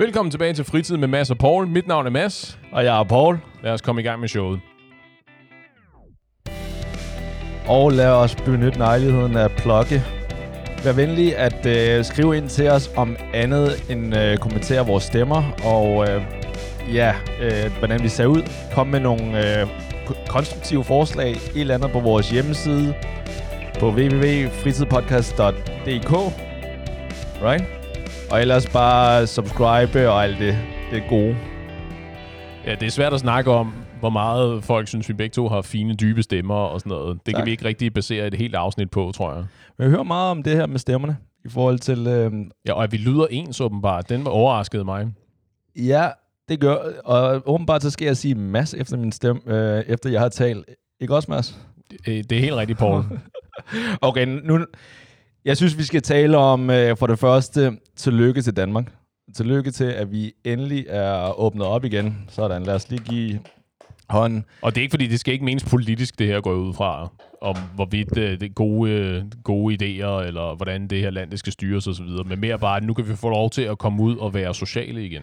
Velkommen tilbage til Fritid med Mads og Paul. Mit navn er Mads. Og jeg er Paul. Lad os komme i gang med showet. Og lad os benytte lejligheden at plukke. Vær venlig at øh, skrive ind til os om andet end øh, kommentere vores stemmer. Og øh, ja, øh, hvordan vi ser ud. Kom med nogle øh, konstruktive forslag. Et eller andet på vores hjemmeside. På www.fritidpodcast.dk Right? Og ellers bare subscribe og alt det, det gode. Ja, det er svært at snakke om, hvor meget folk synes, vi begge to har fine, dybe stemmer og sådan noget. Det tak. kan vi ikke rigtig basere et helt afsnit på, tror jeg. Men jeg hører meget om det her med stemmerne, i forhold til... Øh... Ja, og at vi lyder ens åbenbart. Den var overrasket mig. Ja, det gør... Og åbenbart så skal jeg sige mass efter min stemme, øh, efter jeg har talt. Ikke også, Mads? Det, det er helt rigtigt, Paul. okay, nu... Jeg synes, vi skal tale om øh, for det første tillykke til Danmark. Tillykke til, at vi endelig er åbnet op igen. Sådan, lad os lige give hånden. Og det er ikke fordi, det skal ikke menes politisk, det her går ud fra, om hvorvidt øh, det er gode, øh, gode idéer, eller hvordan det her land det skal styres osv., men mere bare, at nu kan vi få lov til at komme ud og være sociale igen.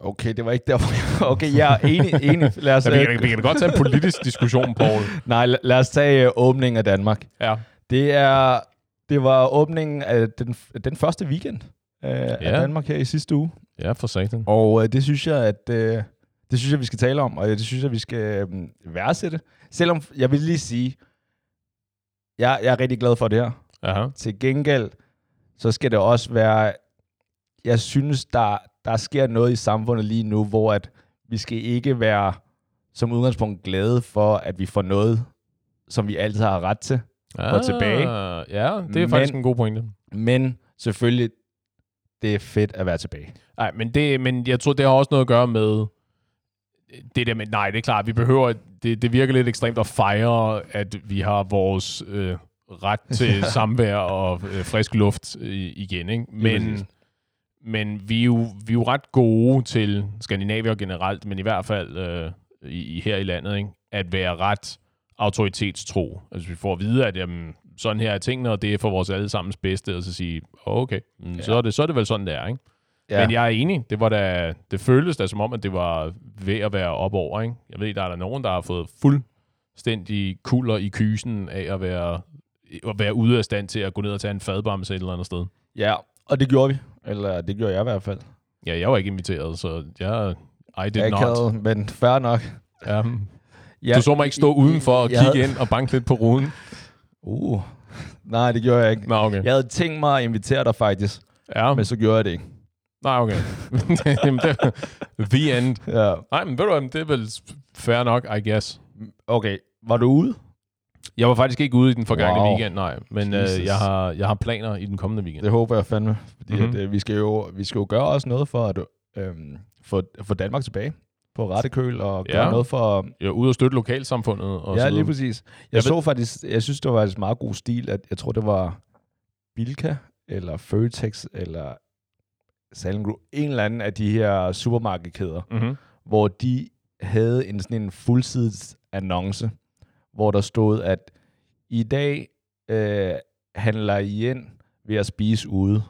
Okay, det var ikke derfor. Okay, jeg er enig. enig. Lad os, ja, vi, kan, vi kan godt tage en politisk diskussion, Paul. Nej, lad os tage uh, åbningen af Danmark. Ja. Det er det var åbningen af den, den første weekend uh, ja. af Danmark her i sidste uge. Ja, for satan. Og uh, det synes jeg, at uh, det synes jeg, vi skal tale om, og det synes jeg, vi skal um, værdsætte. Selvom jeg vil lige sige, jeg, jeg er rigtig glad for det her. Aha. Til gengæld, så skal det også være, jeg synes, der, der sker noget i samfundet lige nu, hvor at vi skal ikke være som udgangspunkt glade for, at vi får noget, som vi altid har ret til, ah, gå tilbage. Ja, det er men, faktisk en god pointe. Men selvfølgelig, det er fedt at være tilbage. Nej, men, det, men jeg tror, det har også noget at gøre med det der med, nej, det er klart, vi behøver, det, det virker lidt ekstremt at fejre, at vi har vores øh, ret til samvær og øh, frisk luft øh, igen, ikke? Men, men vi, er jo, vi er jo ret gode til Skandinavier generelt, men i hvert fald øh, i, her i landet, ikke? at være ret autoritetstro. Altså vi får at vide, at jamen, sådan her er tingene, og det er for vores allesammens bedste, og så sige, okay, ja. så, er det, så er det vel sådan, det er, ikke? Ja. Men jeg er enig, det, var da, det føltes da som om, at det var ved at være op over, ikke? Jeg ved, der er der nogen, der har fået fuldstændig kulder i kysen af at være, at være ude af stand til at gå ned og tage en fadbamse et eller andet sted. Ja, og det gjorde vi. Eller det gjorde jeg i hvert fald. Ja, jeg var ikke inviteret, så jeg, I did jeg not. Kade, men fair nok. Ja, Ja, du så mig ikke stå udenfor og kigge havde... ind og banke lidt på ruden? Uh, nej, det gjorde jeg ikke. Nå, okay. Jeg havde tænkt mig at invitere dig faktisk, ja. men så gjorde jeg det ikke. Nej, okay. The end. Ja. Nej, men ved du det er vel fair nok, I guess. Okay, var du ude? Jeg var faktisk ikke ude i den forgangne wow. weekend, nej. Men øh, jeg, har, jeg har planer i den kommende weekend. Det håber jeg fandme. Fordi mm-hmm. at, øh, vi, skal jo, vi skal jo gøre også noget for at øh, få, få Danmark tilbage på rette køl og gøre ja. noget for... Ja, ud og støtte lokalsamfundet. Og ja, lige præcis. Jeg, jeg så ved... faktisk, jeg synes, det var faktisk meget god stil, at jeg tror, det var Bilka, eller Føtex, eller Group, en eller anden af de her supermarkedkæder, mm-hmm. hvor de havde en sådan en fuldsides annonce, hvor der stod, at i dag øh, handler I ind ved at spise ude.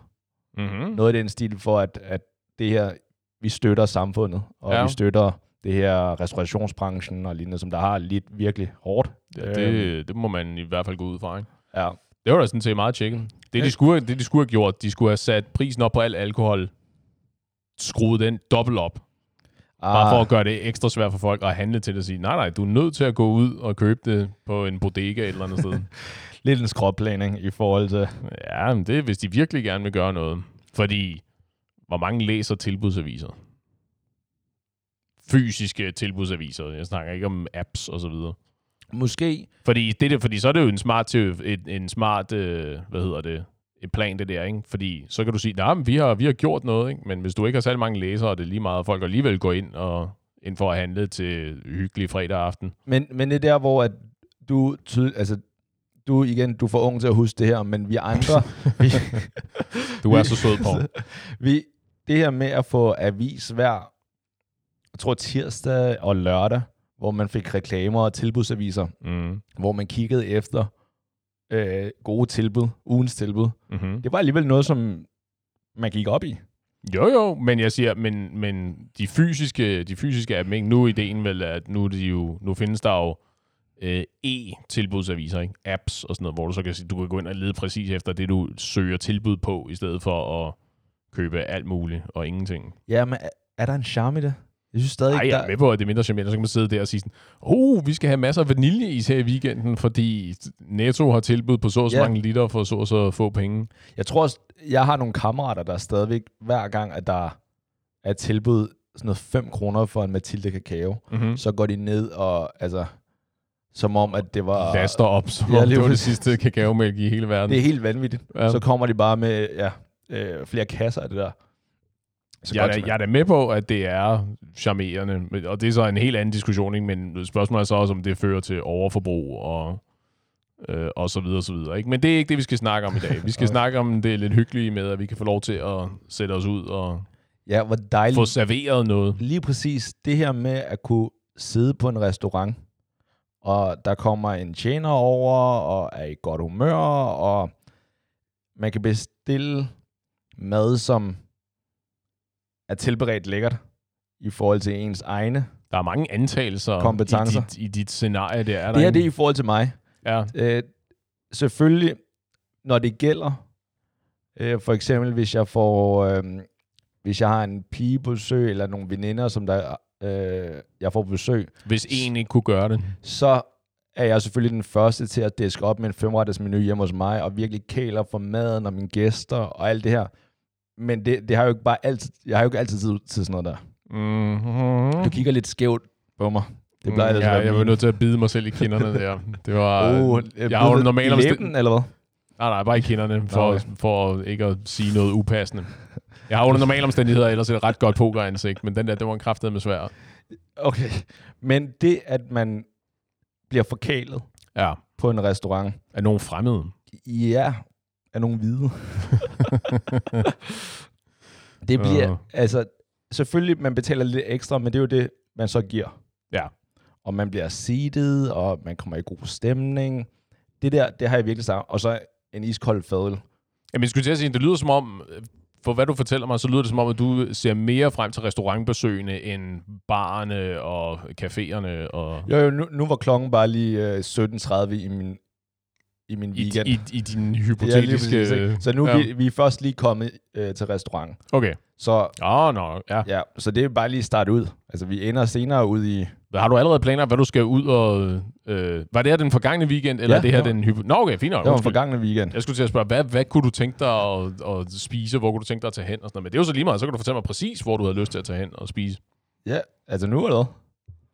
Mm-hmm. Noget i den stil for, at, at det her vi støtter samfundet, og ja. vi støtter det her restaurationsbranchen og lignende, som der har lidt virkelig hårdt. Ja, det, øhm. det må man i hvert fald gå ud fra, ikke? Ja. Det var da sådan set meget tjekket. Det, de skulle, det, de skulle have gjort, de skulle have sat prisen op på al alkohol, skruet den dobbelt op. Ah. Bare for at gøre det ekstra svært for folk at handle til og sige, nej, nej, du er nødt til at gå ud og købe det på en bodega et eller andet sted. Lidt en skråplan, i forhold til... Ja, men det er, hvis de virkelig gerne vil gøre noget. Fordi hvor mange læser tilbudsaviser? Fysiske tilbudsaviser. Jeg snakker ikke om apps og så videre. Måske. Fordi, det, fordi så er det jo en smart, en, en smart øh, hvad hedder det, en plan det der, ikke? Fordi så kan du sige, nej, nah, vi har, vi har gjort noget, ikke? Men hvis du ikke har særlig mange læsere, og det er lige meget, folk alligevel går ind og ind for at handle til hyggelig fredag aften. Men, men det er der, hvor at du, tyd, altså, du igen, du for ung til at huske det her, men vi andre... vi, du er så sød på. Vi, det her med at få avis hver, jeg tror tirsdag og lørdag, hvor man fik reklamer og tilbudsaviser, mm. hvor man kiggede efter øh, gode tilbud, ugens tilbud. Mm-hmm. Det var alligevel noget, som man gik op i. Jo, jo, men jeg siger, men, men de fysiske, de fysiske er ikke? Nu er ideen vel, at nu, er de jo, nu findes der jo øh, e-tilbudsaviser, ikke? apps og sådan noget, hvor du så kan, du kan gå ind og lede præcis efter det, du søger tilbud på, i stedet for at købe alt muligt og ingenting. Ja, men er, er der en charme i det? Jeg synes stadig ikke, jeg er med på, at det er mindre charmerende. Så kan man sidde der og sige sådan, oh, vi skal have masser af vaniljeis her i weekenden, fordi Netto har tilbud på så og så Ja. mange liter for så og så få penge. Jeg tror også, jeg har nogle kammerater, der stadigvæk, hver gang, at der er tilbud, sådan noget 5 kroner for en Mathilde Kakao, Mm-hmm. så går de ned og, altså, som om, at det var... Laster op, som Ja, lige det var det sidste kakaomælk i hele verden. Det er helt vanvittigt. Ja. Så kommer de bare med, ja, øh, flere kasser af det der. Så jeg, er godt som- jeg er da med på, at det er charmerende, og det er så en helt anden diskussion, ikke? men spørgsmålet er så også, om det fører til overforbrug og, øh, og så videre, og så videre. Ikke? Men det er ikke det, vi skal snakke om i dag. Vi skal Okay. snakke om det lidt hyggelige med, at vi kan få lov til at sætte os ud og Ja, hvor dejligt. få serveret noget. Lige præcis det her med at kunne sidde på en restaurant, og der kommer en tjener over, og er i godt humør, og man kan bestille mad, som er tilberedt lækkert i forhold til ens egne. Der er mange antagelser Kompetencer. I, dit, i dit scenarie. Der er der Det her det er ikke? i forhold til mig. Ja. Øh, selvfølgelig, når det gælder, øh, for eksempel hvis jeg får, øh, hvis jeg har en pige på besøg, eller nogle veninder, som der, øh, jeg får på besøg, Hvis en ikke kunne gøre det. så er jeg selvfølgelig den første til at diske op med en femretters menu hjemme hos mig, og virkelig kæler for maden og mine gæster og alt det her. Men det, det har jo ikke bare altid, jeg har jo ikke altid tid til sådan noget der. Mm-hmm. Du kigger lidt skævt på mig. Det plejer mm, ja, jeg var nødt til at bide mig selv i kinderne der. Det var... Oh, jeg har jo normalt i læben, eller hvad? Nej, nej, bare i kinderne, for, Okay. for ikke at sige noget upassende. Jeg har under normale omstændigheder ellers et ret godt pokeransigt, men den der, det var en krafted med svær. Okay. Men det, at man bliver forkælet Ja, på en restaurant, af nogen fremmede. ja, er nogle hvide. det bliver, Ja. altså, selvfølgelig, man betaler lidt ekstra, men det er jo det, man så giver. Ja. Og man bliver seated, og man kommer i god stemning. Det der, det har jeg virkelig sagt. Og så en iskold fadøl. Jamen, jeg skulle til at sige, det lyder som om, for hvad du fortæller mig, så lyder det som om, at du ser mere frem til restaurantbesøgene end barerne og caféerne og Jo, jo, nu, nu var klokken bare lige øh, 17.30 i min, i min i, weekend. i, i din Ja, lige hypotetiske... ikke? så nu ja. vi, vi er først lige kommet øh, til restaurant. Okay. Så, oh, nå, ja. ja, så det er bare lige starte ud. Altså, vi ender senere ud i... Har du allerede planer, hvad du skal ud og... Øh, var det her den forgangne weekend, eller Ja, det her var- den... Hypo- Nå, okay, fint nok. Det var en undskyld. forgangne weekend. Jeg skulle til at spørge, hvad, hvad kunne du tænke dig at, at spise? Hvor kunne du tænke dig at tage hen? Og sådan noget. Men det er jo så lige meget. Så kan du fortælle mig præcis, hvor du havde lyst til at tage hen og spise. Ja, altså nu eller?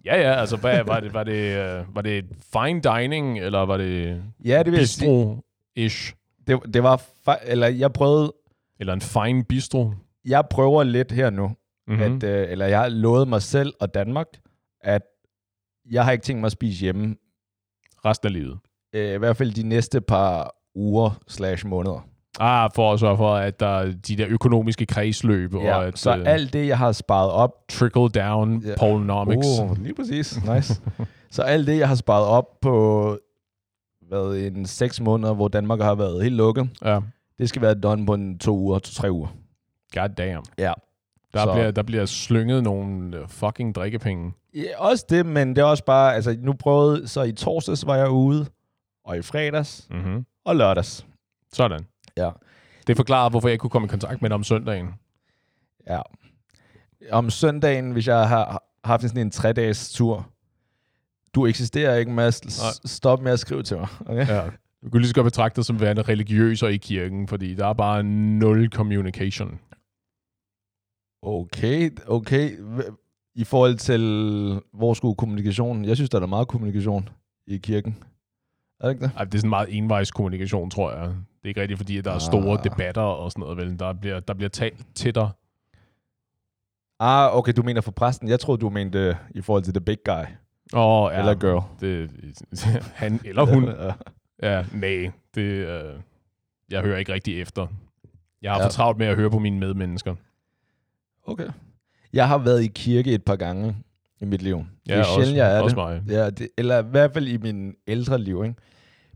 Ja, ja. Altså, hvad, var, det, var, det, øh, var det fine dining, eller var det Ja, det vil bistro-ish? Det, det var... Eller jeg prøvede... Eller en fine bistro? Jeg prøver lidt her nu, mm-hmm. at, øh, eller jeg har lovet mig selv og Danmark, at jeg har ikke tænkt mig at spise hjemme, Resten af livet. øh, i hvert fald de næste par uger slash måneder. Ah, for at sørge for, at der er de der økonomiske kredsløb, og Ja, at så øh, alt det, jeg har sparet op... trickle down Ja. Polnomics. Oh, lige præcis. Nice. så alt det, jeg har sparet op på hvad, en seks måneder, hvor Danmark har været helt lukket, Ja. det skal være done på en to uger, to-tre uger. God damn. Ja. Der, Så- bliver, der bliver slynget nogle øh, fucking drikkepenge. Ja, også det, men det er også bare, altså nu prøvede, så i torsdags var jeg ude, og i fredags, Mm-hmm. og lørdags. Sådan. Ja. Det forklarer, hvorfor jeg ikke kunne komme i kontakt med dig om søndagen. Ja. Om søndagen, hvis jeg har haft en sådan en tre-dages tur, du eksisterer ikke, Mads. Stop med at skrive til mig. Okay? Ja. Du kan lige så godt betragte dig som værende religiøs og i kirken, fordi der er bare nul communication. Okay, okay. I forhold til, hvor skulle kommunikationen? Jeg synes, der er meget kommunikation i kirken. Er det ikke det? Ej, det er sådan meget envejskommunikation, tror jeg. Det er ikke rigtigt, fordi at der er store Ah. debatter og sådan noget. Vel? Der, bliver, der bliver talt tættere. Ah, okay, du mener for præsten. Jeg troede, du mente øh, i forhold til the big guy. Åh, Ja. ja. Eller girl. Det, han eller hun. Ja. Ja, nej. Det, øh, jeg hører ikke rigtig efter. Jeg har Ja. for travlt med at høre på mine medmennesker. Okay. Jeg har været i kirke et par gange i mit liv. det er også, sjældent, jeg er også det. mig. Ja, det. Eller i hvert fald i min ældre liv. Ikke?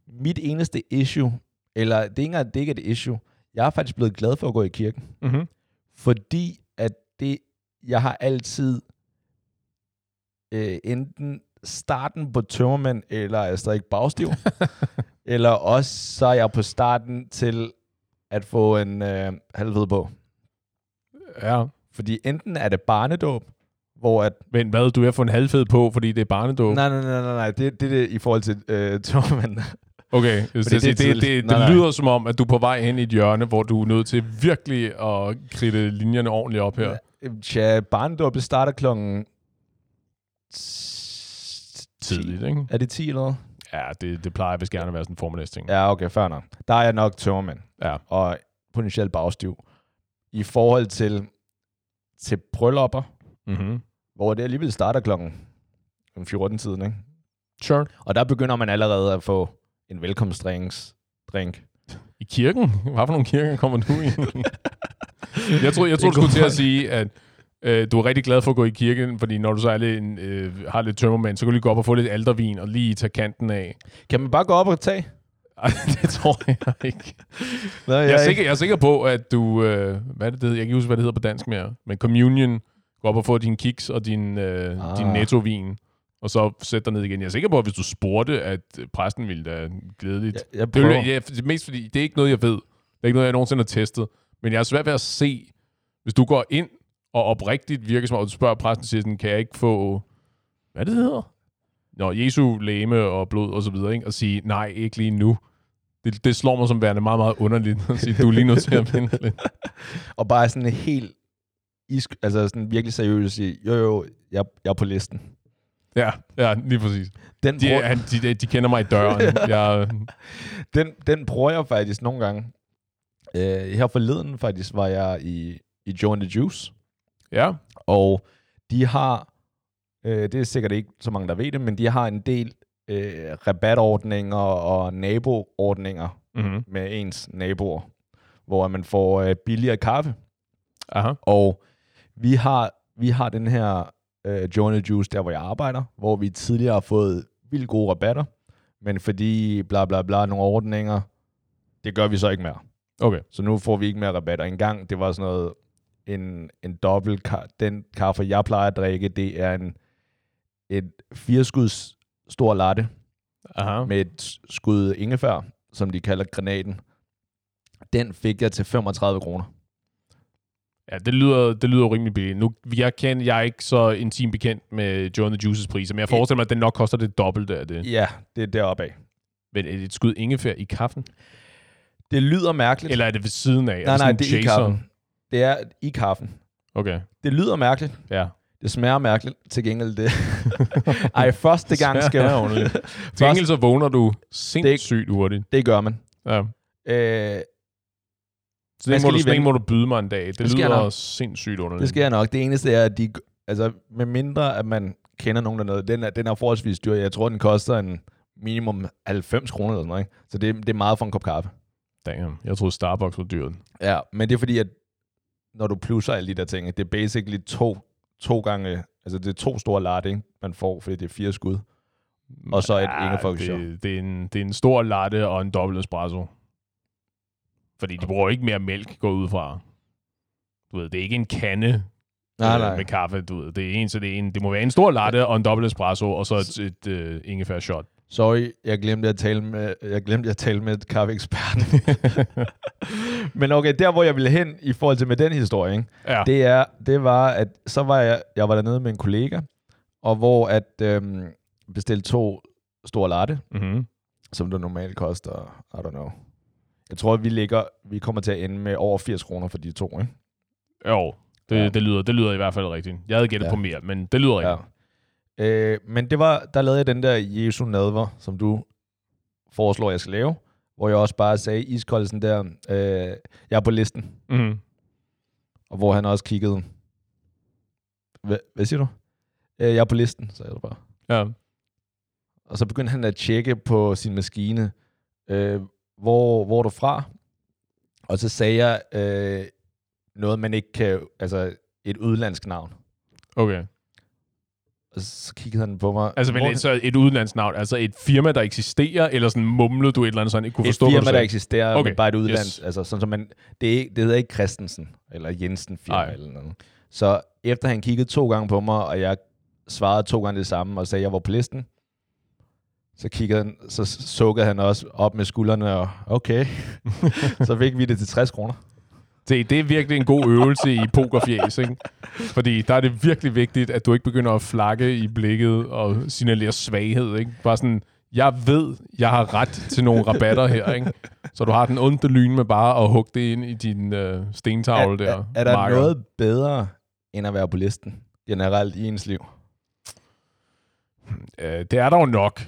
Mit eneste issue, eller det er ikke det ikke er et issue, jeg er faktisk blevet glad for at gå i kirken. Mm-hmm. fordi at det, jeg har altid øh, enten starten på tømmermænd, eller er jeg stadig bagstiv, eller også så er jeg på starten til at få en øh, halvved på. Ja. Fordi enten er det barnedåb, hvor at... Men hvad, du er få en halvfed på, fordi det er barnedåb? Nej, nej, nej, nej, nej. Det, det er det i forhold til øh, tømmermænd. Okay, det, det, det, det, det, Nej, det nej. lyder som om, at du er på vej hen i et hjørne, hvor du er nødt til virkelig at kridte linjerne ordentligt op her. Tja, barnedåb, det starter klokken... Tidligt, ikke? Er det 10 eller noget? Ja, det, det plejer vist gerne at være sådan en formiddagsting. Ja, okay, fair nok. Der er jeg nok tømmermænd. Ja. Og potentielt bagstiv. I forhold til, til bryllupper, Mm-hmm. hvor det alligevel starter klokken 14-tiden, ikke? Sure. Og der begynder man allerede at få en velkomstdrink. I kirken? Hvad for nogle kirker kommer du i? jeg tror, jeg tror du skulle til at sige, at øh, du er rigtig glad for at gå i kirken, fordi når du så er lidt en, øh, har lidt tømmermand, så kan du lige gå op og få lidt aldervin og lige tage kanten af. Kan man bare gå op og tage? Ej, det tror jeg ikke. Nå, Jeg er, sikker, jeg er sikker på, at du... Øh, hvad er det, det hedder? Jeg kan ikke huske, hvad det hedder på dansk mere. Men communion, gå op og få din kiks og din, øh, ah. din nettovin, og så sætte dig ned igen. Jeg er sikker på, at hvis du spurgte, at præsten ville da glædeligt... Jeg, jeg Det prøver. er, jo- ja, det mest fordi, det er ikke noget, jeg ved. Det er ikke noget, jeg nogensinde har testet. Men jeg er svært ved at se, hvis du går ind og oprigtigt virker som om, du spørger præsten, siger sådan, kan jeg ikke få, hvad det det hedder? Nå, Jesu læme og blod og så videre, ikke? Og sige, nej, ikke lige nu. Det, det slår mig som værende meget, meget underligt at sige, du er lige nødt til at vente lidt. Og bare sådan helt isk, altså sådan virkelig seriøst sige, jo jo, jeg, jeg er på listen. Ja, ja, lige præcis. Den, De, bruger, han, de, de kender mig i døren. Jeg, den, den bruger jeg faktisk nogle gange. Øh, her forleden faktisk var jeg i, i Joe and the Juice, ja, og de har, øh, det er sikkert ikke så mange, der ved det, men de har en del øh, rabatordninger og naboordninger mm-hmm. med ens naboer, hvor man får øh, billigere kaffe. aha, Og vi har, vi har den her øh, Joe Juice, der hvor jeg arbejder, hvor vi tidligere har fået vildt gode rabatter, men fordi bla bla bla, nogle ordninger, det gør vi så ikke mere. okay. Så nu får vi ikke mere rabatter. En gang, det var sådan noget, en, en dobbelt, ka- den kaffe, jeg plejer at drikke, det er en, et fireskuds stor latte Aha. med et skud ingefær, som de kalder granaten. Den fik jeg til 35 kroner. Ja, det lyder, det lyder rimelig billigt. Nu, jeg, kender, jeg er ikke så intim bekendt med Joe the Juices priser, men jeg forestiller mig, at den nok koster det dobbelte af det. Ja, det er deroppe af. Men det et skud ingefær i kaffen? Det lyder mærkeligt. Eller er det ved siden af? nej, er nej, det, det sådan er en i chaser? kaffen. Det er i kaffen. Okay, Det lyder mærkeligt. ja. Det smager mærkeligt. Til gengæld det. Ej, første gang skal man... Til gengæld så vågner du sindssygt hurtigt. det gør man. Ja. Øh, Så det må, du, vente. må du byde mig en dag. Det, Det lyder nok. sindssygt underligt. det jeg nok. Det eneste er, at de... Altså, med mindre at man kender nogen dernede, den er, den er forholdsvis dyr. Jeg tror, den koster en minimum 90 kroner eller sådan noget. Ikke? Så det, det er meget for en kop kaffe. Damn, jeg troede Starbucks var dyrt. Ja, men det er fordi, at når du plusser alle de der ting, det er basically to, to gange... Altså, det er to store latte, ikke? man får, fordi det er fire skud. Og så et ingefær det, det, er en, det er en stor latte og en dobbelt espresso. Fordi de bruger ikke mere mælk, går ud fra. Du ved, det er ikke en kande Nej, øh, nej. med kaffe. Du ved. Det, er en, så det, er en, det må være en stor latte og en dobbelt espresso, og så et, et øh, ingefær shot. Sorry, jeg glemte at tale med, jeg glemte at tale med kaffeeksperten. Men okay, der hvor jeg ville hen i forhold til med den historie, ikke? ja. Det, er, det var, at så var jeg, jeg var dernede med en kollega, og hvor at øhm, bestilte to store latte, Mm-hmm. som der normalt koster, I don't know. Jeg tror, vi ligger, vi kommer til at ende med over 80 kroner for de to, ikke? Jo, det, Ja. ja. det, lyder, det lyder i hvert fald rigtigt. Jeg havde gættet Ja. ja. på mere, men det lyder rigtigt. Øh, men det var, der lavede jeg den der Jesu nadver, som du foreslår, jeg skal lave, hvor jeg også bare sagde iskold sådan der, øh, jeg er på listen. Ja. Mm-hmm. Og hvor han også kiggede. Hvad, hvad siger du? Øh, jeg er på listen, sagde jeg bare. Ja. Og så begyndte han at tjekke på sin maskine, øh, hvor, hvor er du fra? Og så sagde jeg øh, noget, man ikke kan, altså et udlandsk navn. Okay. Og så kiggede han på mig. Altså, Hvor- vel, så et udenlandsnavn, altså et firma, der eksisterer, eller sådan mumlede du et eller andet, så han ikke kunne et forstå, hvad firma, der eksisterer, Okay, men bare et udlands. yes. Altså, sådan, som man, det, er, ikke- det hedder ikke Christensen eller Jensen firma Nej. eller noget. Så efter han kiggede to gange på mig, og jeg svarede to gange det samme, og sagde, at jeg var på listen, så kiggede han, så sukkede han også op med skuldrene, og okay, så fik vi det til 60 kroner. Det, det er virkelig en god øvelse i pokerfjæs, ikke? Fordi der er det virkelig vigtigt, at du ikke begynder at flakke i blikket og signalere svaghed, ikke? Bare sådan, jeg ved, jeg har ret til nogle rabatter her, ikke? Så du har den onde lyn med bare at hugge det ind i din øh, stentavle der. er, er der marker. noget bedre, end at være på listen, generelt i ens liv? Øh, det er der jo nok.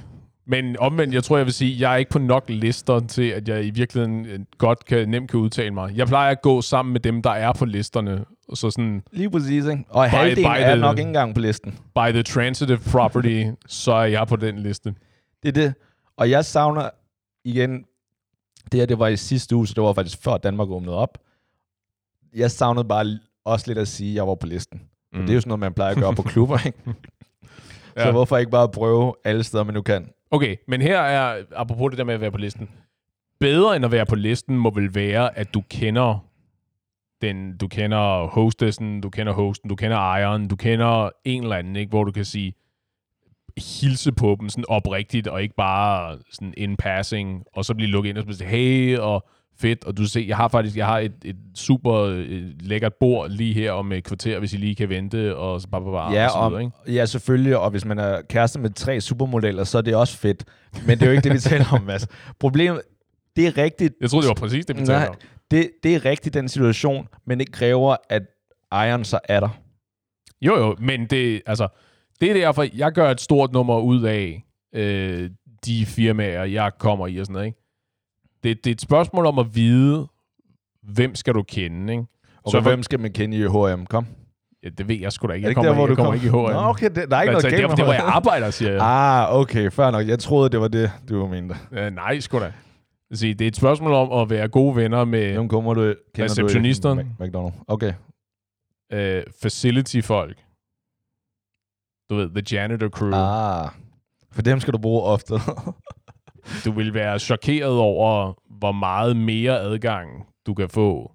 Men omvendt, jeg tror, jeg vil sige, jeg er ikke på nok lister til, at jeg i virkeligheden øh, godt kan, nemt kan udtale mig. Jeg plejer at gå sammen med dem, der er på listerne. Og så sådan, Lige præcis, ikke? Og halvdelen by er the- nok ikke engang på listen. by the transitive property, så er jeg på den liste. Det er det. Og jeg savner igen, det her det var i sidste uge, så det var faktisk før Danmark åbnede op. Jeg savnede bare også lidt at sige, at jeg var på listen. Mm. Det er jo sådan noget, man plejer at gøre på klubber, ikke? ja. Så hvorfor ikke bare prøve alle steder, man nu kan? Okay, men her er, apropos det der med at være på listen, bedre end at være på listen må vel være, at du kender den, du kender hostessen, du kender hosten, du kender ejeren, du kender en eller anden, ikke, hvor du kan sige, hilse på dem sådan oprigtigt, og ikke bare sådan in passing, og så blive lukket ind og sige, hey, og fedt, og du ser, jeg har faktisk, jeg har et, et super øh, lækkert bord lige her om et kvarter, hvis I lige kan vente, og så bare, bare, bare Ja, og og, videre, ikke? ja, selvfølgelig. Og hvis man er kæreste med tre supermodeller, så er det også fedt. Men det er jo ikke det, vi taler om, Mads. Problemet, det er rigtigt. Jeg troede, det var præcis det, vi talte Nej, om. det, det er rigtigt den situation, men det kræver, at ejeren så er der. Jo, jo, men det, altså, det er derfor, jeg gør et stort nummer ud af øh, de firmaer, jeg kommer i og sådan noget, ikke? Det, det er et spørgsmål om at vide, hvem skal du kende, ikke? Og Så hvem skal man kende i H&M? Kom. Ja, det ved jeg sgu da ikke. Er Jeg det ikke kommer, der, hvor jeg du kommer kom? ikke i H&M. Nå, okay, det, der er ikke altså, noget det, er, det, hvor jeg arbejder, siger jeg. Ah, okay, fair nok. Jeg troede, det var det, du mente. Øh, nej, sgu da. Altså, det er et spørgsmål om at være gode venner med Hvem kommer du, kender Receptionisterne. du McDonald's? Okay. øh, facility-folk. Du ved, the janitor crew. Ah, for dem skal du bruge ofte. Du vil være chokeret over, hvor meget mere adgang du kan få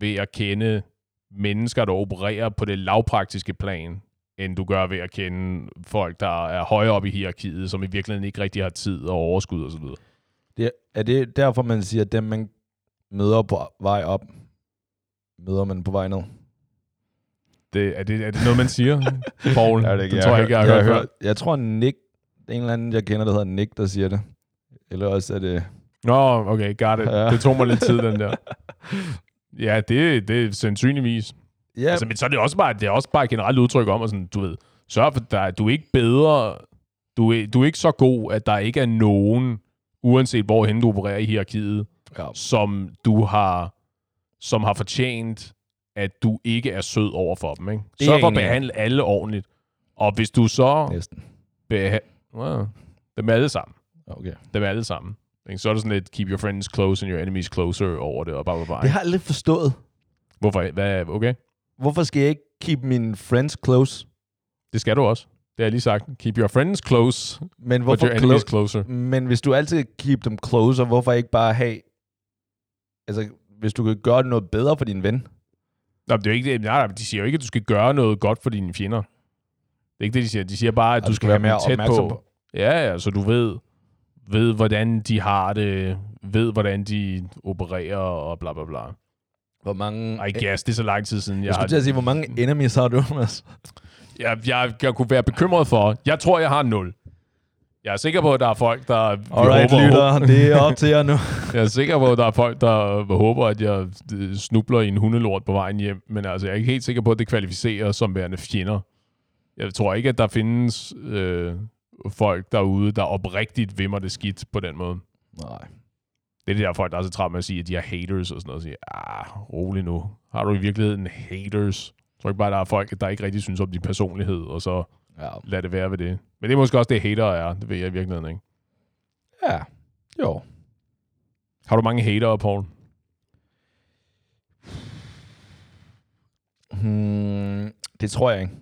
ved at kende mennesker, der opererer på det lavpraktiske plan, end du gør ved at kende folk, der er højere op i hierarkiet, som i virkeligheden ikke rigtig har tid og overskud osv. det, er det derfor, man siger, at dem, man møder på vej op, møder man på vej ned? Det, er, det, er det noget, man siger, Paul? Jeg, ved det, det tror jeg ikke, jeg har hørt før. Jeg tror, Nick, en eller anden, jeg kender, der hedder Nick, der siger det. Eller også er det... Nå, okay, got it. Ja. Det tog mig lidt tid, den der. Ja, det, det er sandsynligvis. Ja, Altså, men så er det også bare, det er også bare et generelt udtryk om, at sådan, du ved, sørg for, at du er ikke bedre, du er, du er ikke så god, at der ikke er nogen, uanset hvorhen du opererer i hierarkiet, ja. som du har, som har fortjent, at du ikke er sød over for dem. Ikke? Sørg for at behandle alle ordentligt. Og hvis du så næsten. beha- well, dem alle sammen, Okay. dem alle sammen, ikke? så er det sådan lidt, keep your friends close and your enemies closer over det, og bare, bare, bare. Det har jeg aldrig forstået. Hvorfor? Hvad, okay? Hvorfor skal jeg ikke keep mine friends close? Det skal du også. Det har jeg lige sagt. Keep your friends close, Men but hvorfor your enemies clo- closer. Men hvis du altid keep dem closer, hvorfor ikke bare have... Altså, hvis du kan gøre noget bedre for din ven. Nå, det er jo ikke det. Nej, de siger jo ikke, at du skal gøre noget godt for dine fjender. Det er ikke det, de siger. De siger bare, at Og du skal være mere tæt opmærksom på. Ja, ja, så du ved, ved, hvordan de har det, ved, hvordan de opererer og bla bla bla. Hvor mange... I guess, det er så lang tid siden, jeg jeg skulle har... til at sige, hvor mange enemies har du, Mads? Jeg, jeg, jeg kunne være bekymret for, jeg tror, jeg har nul. Jeg er sikker på, at der er folk, der Alright, håber, lytter, det er op til jer nu. Jeg er sikker på, at der er folk, der håber, at jeg øh, snubler i en hundelort på vejen hjem, men altså, jeg er ikke helt sikker på, at det kvalificerer som værende fjender. Jeg tror ikke, at der findes øh, folk derude, der oprigtigt vimmer det skidt på den måde. Nej. Det er de der folk, der er så travlt med at sige, at de er haters og sådan noget. Og sige, ah, rolig nu. Har du i virkeligheden haters? Jeg tror ikke bare, der er folk, der ikke rigtig synes om din personlighed, og så Ja. lad det være ved det. Men det er måske også det, hater er. Det ved jeg i virkeligheden ikke. Ja. Jo. Har du mange hater, Paul? Hmm, det tror jeg ikke.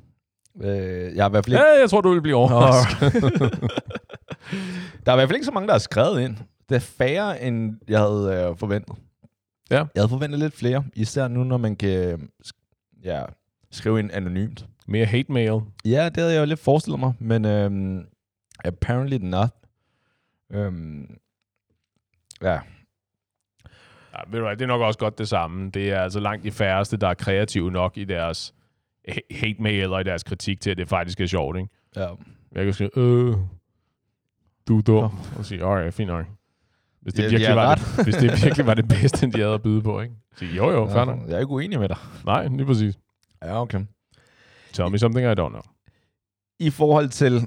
Øh, jeg har i hvert fald ikke... Ja, jeg tror, du vil blive overrasket. Der er i hvert fald ikke så mange, der har skrevet ind. Det er færre, end jeg havde øh, forventet. Ja. Jeg havde forventet lidt flere, især nu, når man kan øh, ja, skrive ind anonymt. Mere hate mail. Ja, det havde jeg jo lidt forestillet mig, men øhm, apparently not. Øhm, ja, Ja, ved du hvad, det er nok også godt det samme. Det er altså langt de færreste, der er kreative nok i deres hate mail og deres kritik til, at det faktisk er sjovt, ikke? ja. Jeg kan skrive, øh, du er dum. Og sige, alright, fint nok. Hvis det, Ja, virkelig de var det, hvis det virkelig var det bedste, de havde at byde på, ikke? Sige, jo jo, fair nok. Jeg er ikke uenig med dig. Nej, lige præcis. Ja, okay. Tell me something I don't know. I forhold til,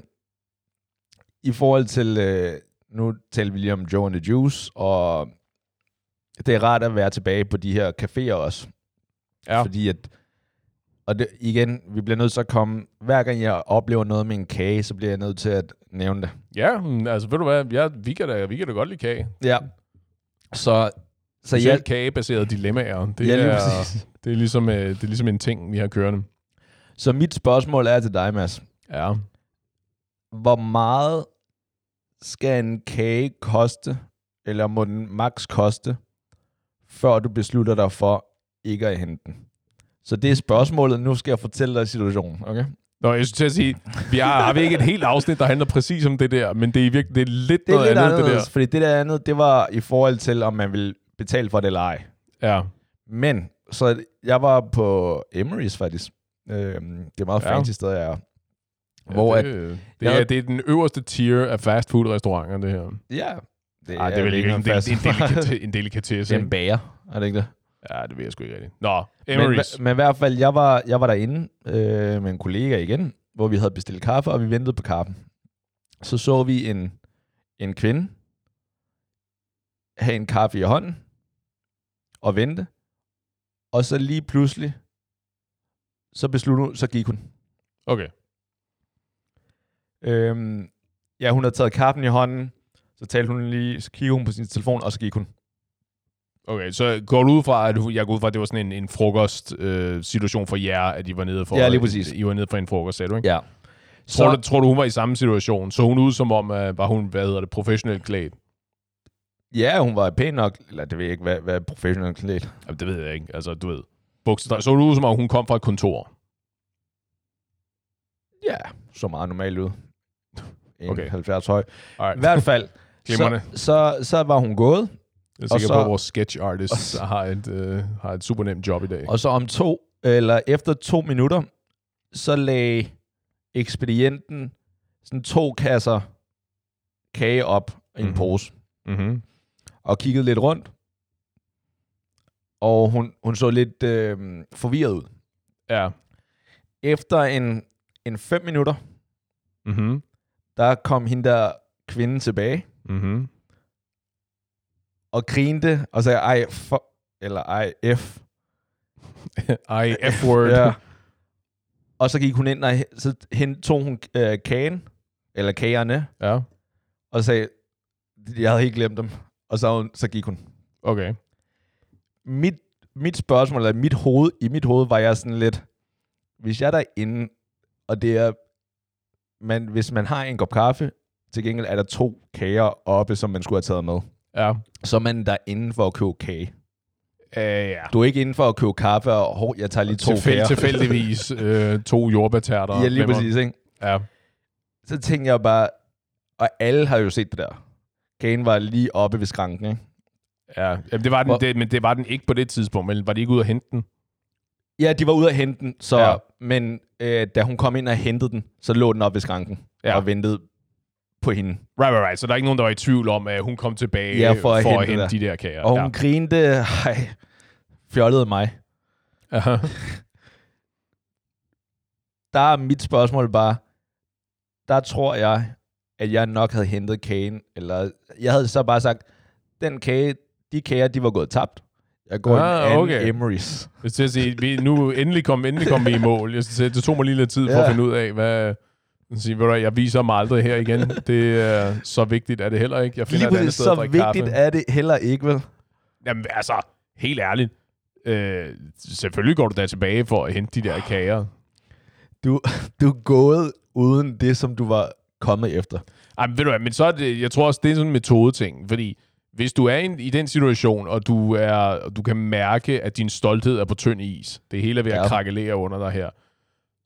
i forhold til, øh, nu taler vi lige om Joe and the Juice, og det er rart at være tilbage på de her caféer også. Ja. Fordi at, og det, igen, vi bliver nødt til at komme, hver gang jeg oplever noget med en kage, så bliver jeg nødt til at nævne det. Ja, altså ved du hvad, ja, vi, kan da, vi kan da godt lide kage. Ja. Så, så Specielt jeg, kagebaserede dilemmaer. Det, Ja, lige er, præcis. det, er ligesom, øh, det er ligesom en ting, vi har kørende. så mit spørgsmål er til dig, Mads. Ja. Hvor meget skal en kage koste, eller må den max koste, før du beslutter dig for ikke at hente den? Så det er spørgsmålet. Nu skal jeg fortælle dig situationen, okay? Nå, jeg skulle til at sige, vi har, har vi ikke et helt afsnit, der handler præcis om det der, men det er virkelig det er lidt Det er noget lidt andet, anderledes, det fordi det der andet, det var i forhold til, om man vil betale for det eller ej. der. Ja. Men, så jeg var på Emery's faktisk. Øhm, det er meget Ja. fancy sted, jeg er. Ja, Hvor det, at, det, jeg- er, det er den øverste tier af fast food restauranter, det her. ja, det Ej, det er vel ikke en, del, en, delikate, en delikatesse, Det er en bager, er det ikke det? Ja, det ved jeg sgu ikke rigtigt. Nå, Men, Emery's. men i hvert fald, jeg var, jeg var derinde øh, med en kollega igen, hvor vi havde bestilt kaffe, og vi ventede på kaffen. Så så vi en, en kvinde have en kaffe i hånden og vente. Og så lige pludselig, så besluttede hun, så gik hun. Okay. Øhm, ja, hun havde taget kaffen i hånden, så talte hun lige, så kiggede hun på sin telefon, og så gik hun. Okay, så går du ud fra, at jeg går ud fra, at det var sådan en, en frokost øh, situation for jer, at I var nede for, Ja, lige præcis. I var nede for en frokost, sagde du, ikke? Ja. Tror, du, tror du, hun var i samme situation? Så hun ud som om, uh, var hun, hvad hedder det, professionelt klædt? Ja, hun var pæn nok, eller det ved jeg ikke, hvad, hvad professionelt klædt. Jamen, det ved jeg ikke. Altså, du ved. Bukser, så hun ud som om, hun kom fra et kontor. Ja, så meget normalt ud. Okay. Okay. 70 høj. Alright. I hvert fald, så, så, så var hun gået, Jeg er og sikker så- på, at vores sketch artist har et, øh, har et super nemt job i dag. og så om to, eller efter to minutter, så lagde ekspedienten sådan to kasser kage op i en Mhm. pose, Mm-hmm. og kiggede lidt rundt, og hun, hun så lidt øh, forvirret ud. Ja. Efter en, en fem minutter, Mm-hmm. der kom hende der kvinde tilbage, Mm-hmm. Og grinte, og sagde, ej, for, eller ej, F. Ej, F-word. Ja. Og så gik hun ind, og så hen, tog hun øh, kagen, eller kagerne, ja. og sagde, jeg havde helt glemt dem. Og så, så gik hun. Okay. Mit, mit spørgsmål, eller mit hoved, i mit hoved var jeg sådan lidt, hvis jeg er derinde, og det er, man, hvis man har en kop kaffe, til gengæld er der to kager oppe, som man skulle have taget med. Ja. Så er man derinde for at købe kage. Uh, ja. Du er ikke inde for at købe kaffe, og hov, jeg tager lige to Tilfæld, kager. tilfældigvis øh, to jordbærterter. Ja, lige præcis, ikke? Ja. Så tænkte jeg bare, og alle har jo set det der. Kagen var lige oppe ved skranken, ikke? Ja, Jamen, det var den, Hvor- det, men det var den ikke på det tidspunkt, men var de ikke ude at hente den? Ja, de var ude at hente den, så, ja. men øh, da hun kom ind og hentede den, så lå den oppe ved skranken Ja. og ventede på hende. Right, right, right. Så der er ikke nogen, der var i tvivl om, at hun kom tilbage Ja, for at for at hente hente det. de der kager. Og hun grinte, hej, fjollede mig. ja. Der er mit spørgsmål bare, der tror jeg, at jeg nok havde hentet kagen, eller jeg havde så bare sagt, den kage, de kager, de var gået tabt. Jeg går Ah, en anden okay. Emery's. Jeg skal sige, vi, nu endelig kom, endelig kom vi i mål. Jeg skal sige, det tog mig lige lidt tid for Ja. at finde ud af, hvad... Jeg, siger, ved du, jeg viser mig aldrig her igen. Det er så vigtigt er det heller ikke. Jeg finder Lige et andet sted at så drikke vigtigt kaffe. er det heller ikke, vel? Jamen altså, helt ærligt. Øh, selvfølgelig går du da tilbage for at hente de der kager. Du, du er gået uden det, som du var kommet efter. Ej, men ved du hvad, men så er det, jeg tror også, det er sådan en metodeting, fordi hvis du er i, i den situation, og du, er, og du kan mærke, at din stolthed er på tynd is, det hele er ved at Ja. krakelere under dig her,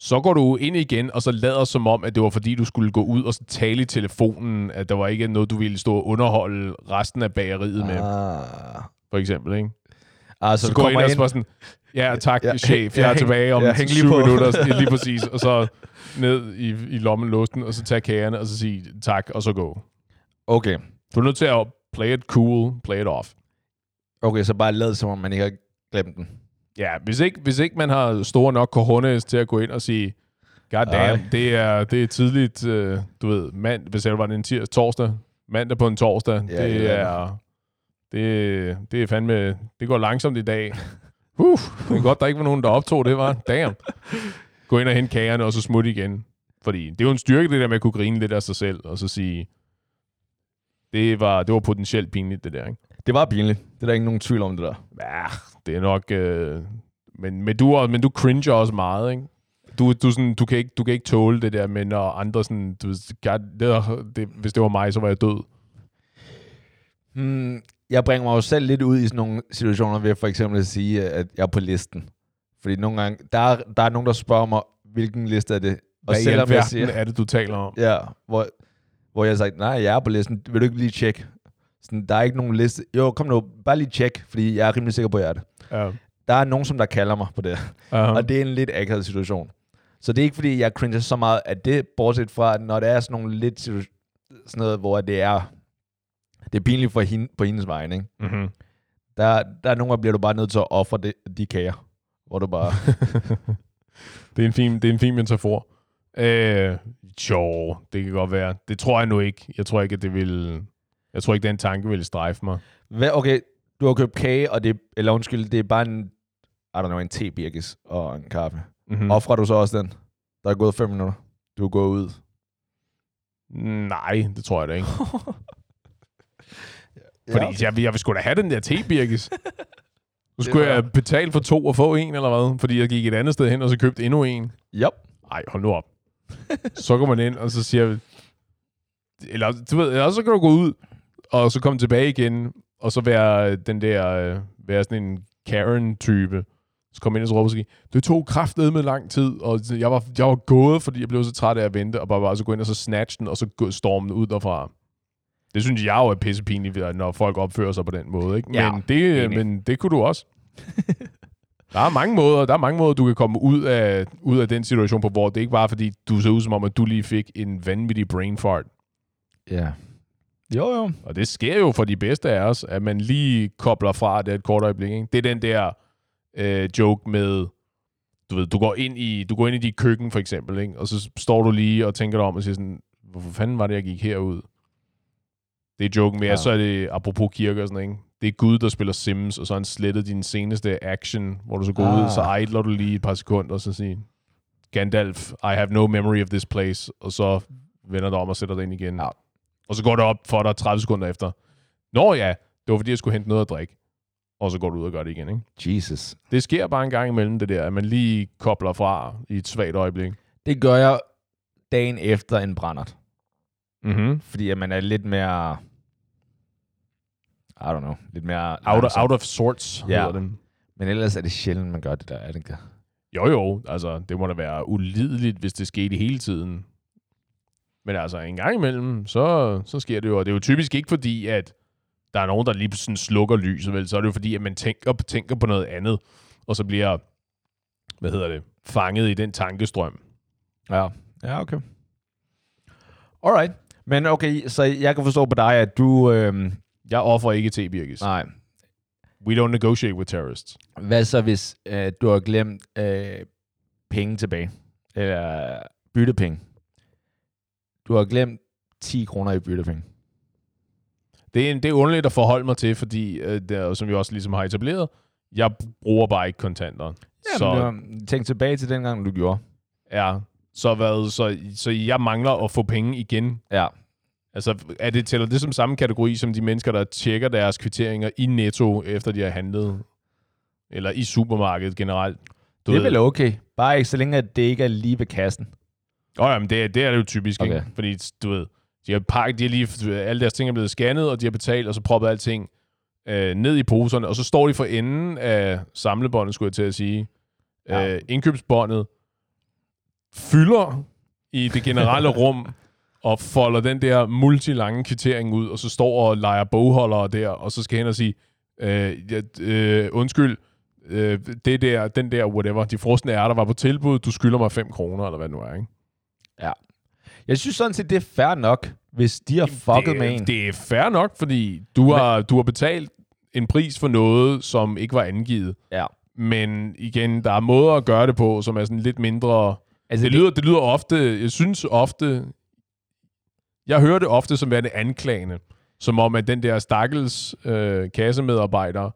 så går du ind igen, og så lader som om, at det var fordi, du skulle gå ud og så tale i telefonen, at der var ikke noget, du ville stå og underholde resten af bageriet med, Ah. for eksempel, ikke? Altså, Så du går ind og så bare sådan, ja tak, Ja, chef, ja, jeg er hæng- tilbage om ja, hæng på. minutter, ja, lige præcis, og så ned i, i lommen låsten, og så tage kagerne, og så sige tak, og så gå. Okay. Du er nødt til at play it cool, play it off. Okay, så bare lad som om, man ikke har glemt den. Ja, hvis ikke, hvis ikke man har store nok cojones til at gå ind og sige, god damn, Ej. det er, det er tidligt, øh, du ved, mand, hvis det var en tirs, torsdag, mandag på en torsdag, Ja, det det er det, det er fandme, det går langsomt i dag. Uh, det er godt, der ikke var nogen, der optog det, var. Damn. Gå ind og hente kagerne, og så smutte igen. Fordi det er jo en styrke, det der med at kunne grine lidt af sig selv, og så sige, det var, det var potentielt pinligt, det der, ikke? Det var pinligt. Det er der ikke nogen tvivl om, det der. Ja, det er nok... Øh, men, men, du, men du cringer også meget, ikke? Du, du, sådan, du, kan ikke, du kan ikke tåle det der med, når andre sådan... Du, God, det, det, hvis det var mig, så var jeg død. Hmm, jeg bringer mig jo selv lidt ud i sådan nogle situationer ved for eksempel at sige, at jeg er på listen. Fordi nogle gange, der er, der er nogen, der spørger mig, hvilken liste er det? Og Hvad selvom jeg siger, er det, du taler om? ja, hvor, hvor jeg har sagt, nej, jeg er på listen. Vil du ikke lige tjekke? Sådan, der er ikke nogen liste. Jo, kom nu, bare lige tjek, fordi jeg er rimelig sikker på, at jeg er det. Ja. Der er nogen, som der kalder mig på det. Uh-huh. Og det er en lidt akavet situation. Så det er ikke, fordi jeg cringer så meget af det, bortset fra, at når det er sådan nogle lidt sådan noget, hvor det er, det er pinligt for hende, på hendes vegne, ikke? Mm-hmm. Der, der er nogle gange, bliver du bare nødt til at ofre de, de kager, hvor du bare... det, er en fin, det er en fin metafor. Øh, jo, det kan godt være. Det tror jeg nu ikke. Jeg tror ikke, at det vil... Jeg tror ikke, den tanke vil strejfe mig. Hvad, okay, du har købt kage, og det, eller undskyld, det er bare en, I don't know, en te-birkes og en kaffe. Mm-hmm. Mm. Offrer du så også den? Der er gået fem minutter. Du er gået ud. Nej, det tror jeg da ikke. Fordi ja. jeg, jeg vil sgu da have den der tebirkes. Nu skulle jeg betale for to og få en, eller hvad? Fordi jeg gik et andet sted hen, og så købte endnu en. Yep. Ej, hold nu op. så går man ind, og så siger... Eller, du ved, eller så kan du gå ud, og så komme tilbage igen, og så være den der... øh, Være sådan en Karen-type. Så kom ind og så sige, det tog kraftedet med lang tid, og jeg var, jeg var gået, fordi jeg blev så træt af at vente, og bare, bare så gå ind og så snatch den, og så storme den ud derfra. Det synes jeg jo er pissepinligt, når folk opfører sig på den måde. Ikke? Ja, men, det, enig. men det kunne du også. Der er mange måder, der er mange måder, du kan komme ud af, ud af den situation på, hvor det ikke bare er, fordi du ser ud som om, at du lige fik en vanvittig brain fart. Ja. Jo, jo. Og det sker jo for de bedste af os, at man lige kobler fra det et kort øjeblik. Ikke? Det er den der øh, joke med, du ved, du går ind i, du går ind i dit køkken for eksempel, ikke? og så står du lige og tænker dig om og siger sådan, hvorfor fanden var det, jeg gik herud? Det er joken med, ja. Så er det apropos kirke og sådan ikke? Det er Gud, der spiller Sims, og så har han slettet din seneste action, hvor du så går ah. ud, så idler du lige et par sekunder, og så siger Gandalf, I have no memory of this place, og så vender du om og sætter dig ind igen. Ja. Og så går det op for dig 30 sekunder efter. Nå ja, det var fordi, jeg skulle hente noget at drikke. Og så går du ud og gør det igen, ikke? Jesus. Det sker bare en gang imellem det der, at man lige kobler fra i et svagt øjeblik. Det gør jeg dagen efter en brændert. Mm-hmm. Fordi at man er lidt mere... I don't know. Lidt mere... Out, of, out of sorts, Ja. hedder det. Men ellers er det sjældent, man gør det der, er det ikke? Jo jo, altså det må da være ulideligt, hvis det skete hele tiden. Men altså en gang imellem, så, så sker det jo. Og det er jo typisk ikke fordi, at der er nogen, der lige sådan slukker lyset, vel? Så er det jo fordi, at man tænker, tænker på noget andet, og så bliver, hvad hedder det, fanget i den tankestrøm. Ja. Ja, okay. Alright. Men okay, så jeg kan forstå på dig, at du... Øhm, Jeg offrer ikke til Birgis. nej. We don't negotiate with terrorists. Hvad så, hvis øh, du har glemt øh, penge tilbage? Eller byttepenge? Du har glemt 10 kroner i byttepenge. Det er, det er underligt at forholde mig til, fordi, øh, det er, som vi også ligesom har etableret, jeg bruger bare ikke kontanter. Så så, øh, tænk tilbage til den gang, du gjorde. ja, så, hvad, så, så jeg mangler at få penge igen. Ja. Altså, er det, tæller det som samme kategori som de mennesker, der tjekker deres kvitteringer i Netto, efter de har handlet? Eller i supermarkedet generelt? Du Det er ved- vel okay. Bare ikke så længe, at det ikke er lige ved kassen. Åh, oh, jamen, det, det er det jo typisk, okay. Ikke? Fordi, du ved, de har pakket, de har lige, alle deres ting er blevet scannet, og de har betalt, og så proppet alting øh, ned i poserne, og så står de for enden af samlebåndet, skulle jeg til at sige. Ja. Øh, indkøbsbåndet fylder i det generelle rum, og folder den der multilange kvittering ud, og så står og leger bogholdere der, og så skal hen og sige, øh, øh, undskyld, øh, det der, den der, whatever, de frosne ærter var på tilbud, du skylder mig 5 kroner, eller hvad det nu er, ikke? Jeg synes sådan set, det er fair nok, hvis de har fucket det, med en. Det er fair nok, fordi du har, du har betalt en pris for noget, som ikke var angivet. Ja. Men igen, der er måder at gøre det på, som er sådan lidt mindre... Altså, Det lyder, det lyder ofte... Jeg synes ofte... Jeg hører det ofte som værende anklagende. Som om, at den der stakkels øh, kassemedarbejder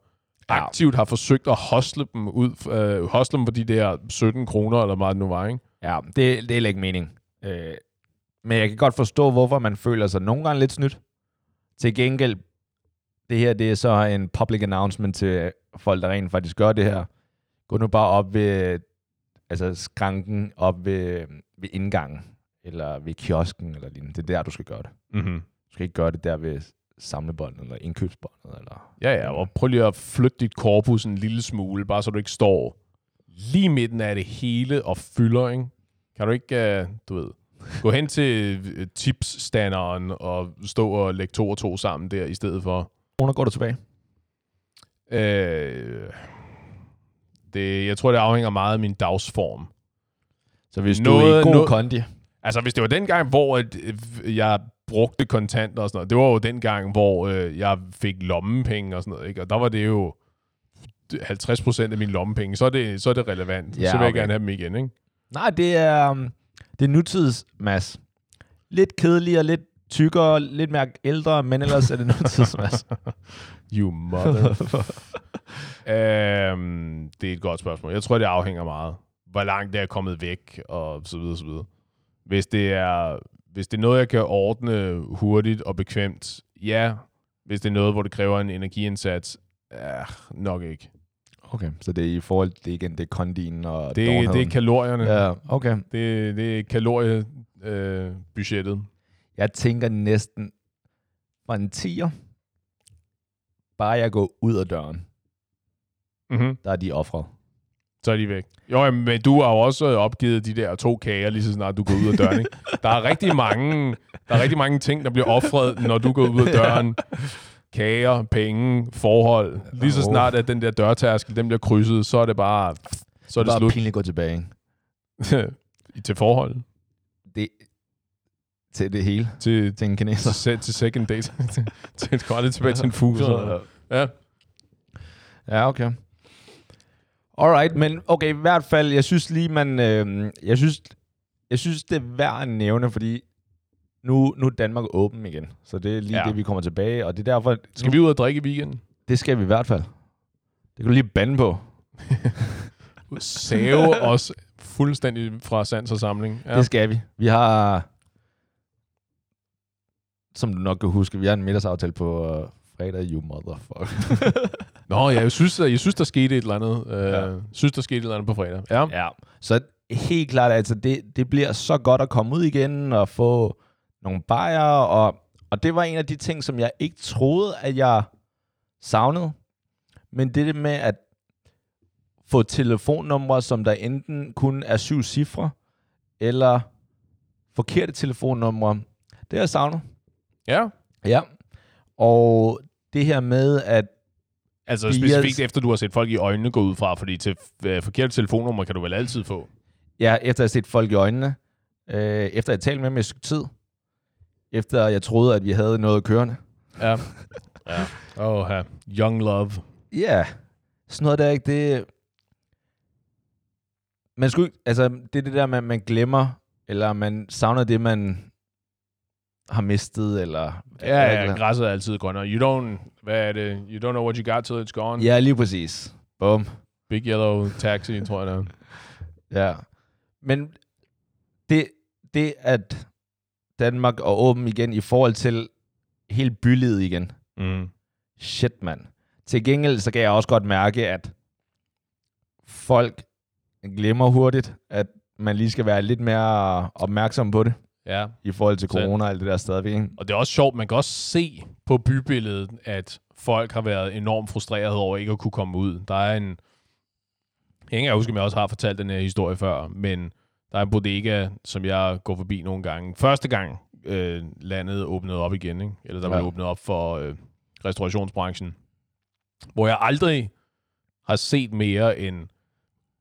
Ja. aktivt har forsøgt at hostle dem ud, øh, hostle dem for de der 17 kroner, eller meget det nu var, ikke? Ja, det, det er ikke mening. Øh, men jeg kan godt forstå, hvorfor man føler sig nogle gange lidt snydt. Til gengæld, det her det er så en public announcement til folk, der rent faktisk gør det her. Gå nu bare op ved altså skranken, op ved, ved indgangen, eller ved kiosken, eller lignende. Det er der, du skal gøre det. Mm-hmm. Du skal ikke gøre det der ved samlebåndet, eller indkøbsbåndet, eller... Ja, ja, og prøv lige at flytte dit korpus en lille smule, bare så du ikke står lige midten af det hele og fylder, ikke? Kan du ikke, uh, du ved, gå hen til øh, tipsstanderen og stå og lægge to og to sammen der, i stedet for... Kroner går du tilbage. Øh, det, jeg tror, det afhænger meget af min dagsform. Så hvis Noget- du er i god noget- kondi, Altså, hvis det var den gang, hvor øh, jeg brugte kontanter og sådan noget, det var jo den gang, hvor øh, jeg fik lommepenge og sådan noget, ikke? Og der var det jo 50% af mine lommepenge, så er det, så er det relevant. Ja, så vil jeg okay. gerne have dem igen, ikke? Nej, det er, um, det er nutids, Mads. Lidt kedeligere, lidt tykkere, lidt mere ældre, men ellers er det nutids, Mads. You mother. øhm, det er et godt spørgsmål. Jeg tror, det afhænger meget. Hvor langt det er kommet væk, og så videre, så videre. Hvis det er, hvis det er noget, jeg kan ordne hurtigt og bekvemt, ja. Hvis det er noget, hvor det kræver en energiindsats, ja, nok ikke. Okay, så det er i forhold til, det er igen, det er kondien og Det, det er kalorierne. Ja. Okay. Det, det er kaloriebudgettet. Øh, budgettet. Jeg tænker næsten fra en tiger, bare jeg går ud af døren, mm-hmm. der er de offret. så er de væk. Jo, jamen, men du har jo også opgivet de der to kager, lige så snart du går ud af døren. Ikke? Der er rigtig mange, der er rigtig mange ting, der bliver offret, når du går ud af døren. Kager, penge, forhold. Lige så snart, at den der dørtærskel, den bliver krydset, så er det bare, så er det bare slut pinligt at gå tilbage. til forhold. Det, til det hele. Til, Til en til, kineser. se- til second date. til, til, aldrig tilbage til en fuser. Ja. Ja, okay. Alright, men okay, i hvert fald, jeg synes lige, man, øh, jeg synes, jeg synes, det er værd at nævne, fordi nu, nu er Danmark åben igen. Så det er lige Ja. det, vi kommer tilbage, og det er derfor, Skal vi ud og drikke i weekenden? det skal vi i hvert fald. Det kan du lige bande på. Save os fuldstændig fra sans og samling. Ja. Det skal vi. Vi har, som du nok kan huske, vi har en middagsaftale på uh, fredag, you motherfucker. Nå, ja, jeg synes, jeg synes, der skete et eller andet. Ja. ja. synes, der skete et eller andet på fredag. Ja. Ja, så helt klart, altså det, det bliver så godt at komme ud igen og få nogle bajer, og, og det var en af de ting, som jeg ikke troede, at jeg savnede. Men det der med at få telefonnumre, som der enten kun er syv cifre, eller forkerte telefonnumre, det har jeg savnet. ja. Ja. Og det her med, at Altså specifikt efter, du har set folk i øjnene gå ud fra, fordi til øh, forkerte telefonnummer kan du vel altid få. Ja, efter at have set folk i øjnene, øh, efter at have talt med dem i tid, efter jeg troede, at vi havde noget kørende. Ja. ja. Oh, ja. Young love. Ja, yeah. sådan noget der ikke, det... Man skulle altså, det er det der at man glemmer, eller man savner det, man har mistet, eller... Ja, ja, græsset er altid grønnere. You don't, hvad er det? You don't know what you got till it's gone. Ja, lige præcis. Bum. Big yellow taxi, tror jeg det er. Ja. Men det, det, at Danmark er åben igen i forhold til helt bylivet igen, Mm. Shit, mand. Til gengæld, så kan jeg også godt mærke, at folk glemmer hurtigt, at man lige skal være lidt mere opmærksom på det, Ja. i forhold til corona og alt det der stadigvæk. ikke? Og det er også sjovt, man kan også se på bybilledet, at folk har været enormt frustreret over ikke at kunne komme ud. Der er en... Jeg kan ikke huske, om jeg også har fortalt den her historie før, men der er en bodega, som jeg går forbi nogle gange. Første gang øh, landet åbnede op igen, ikke? eller der Ja. blev åbnet op for øh, restaurationsbranchen, hvor jeg aldrig har set mere end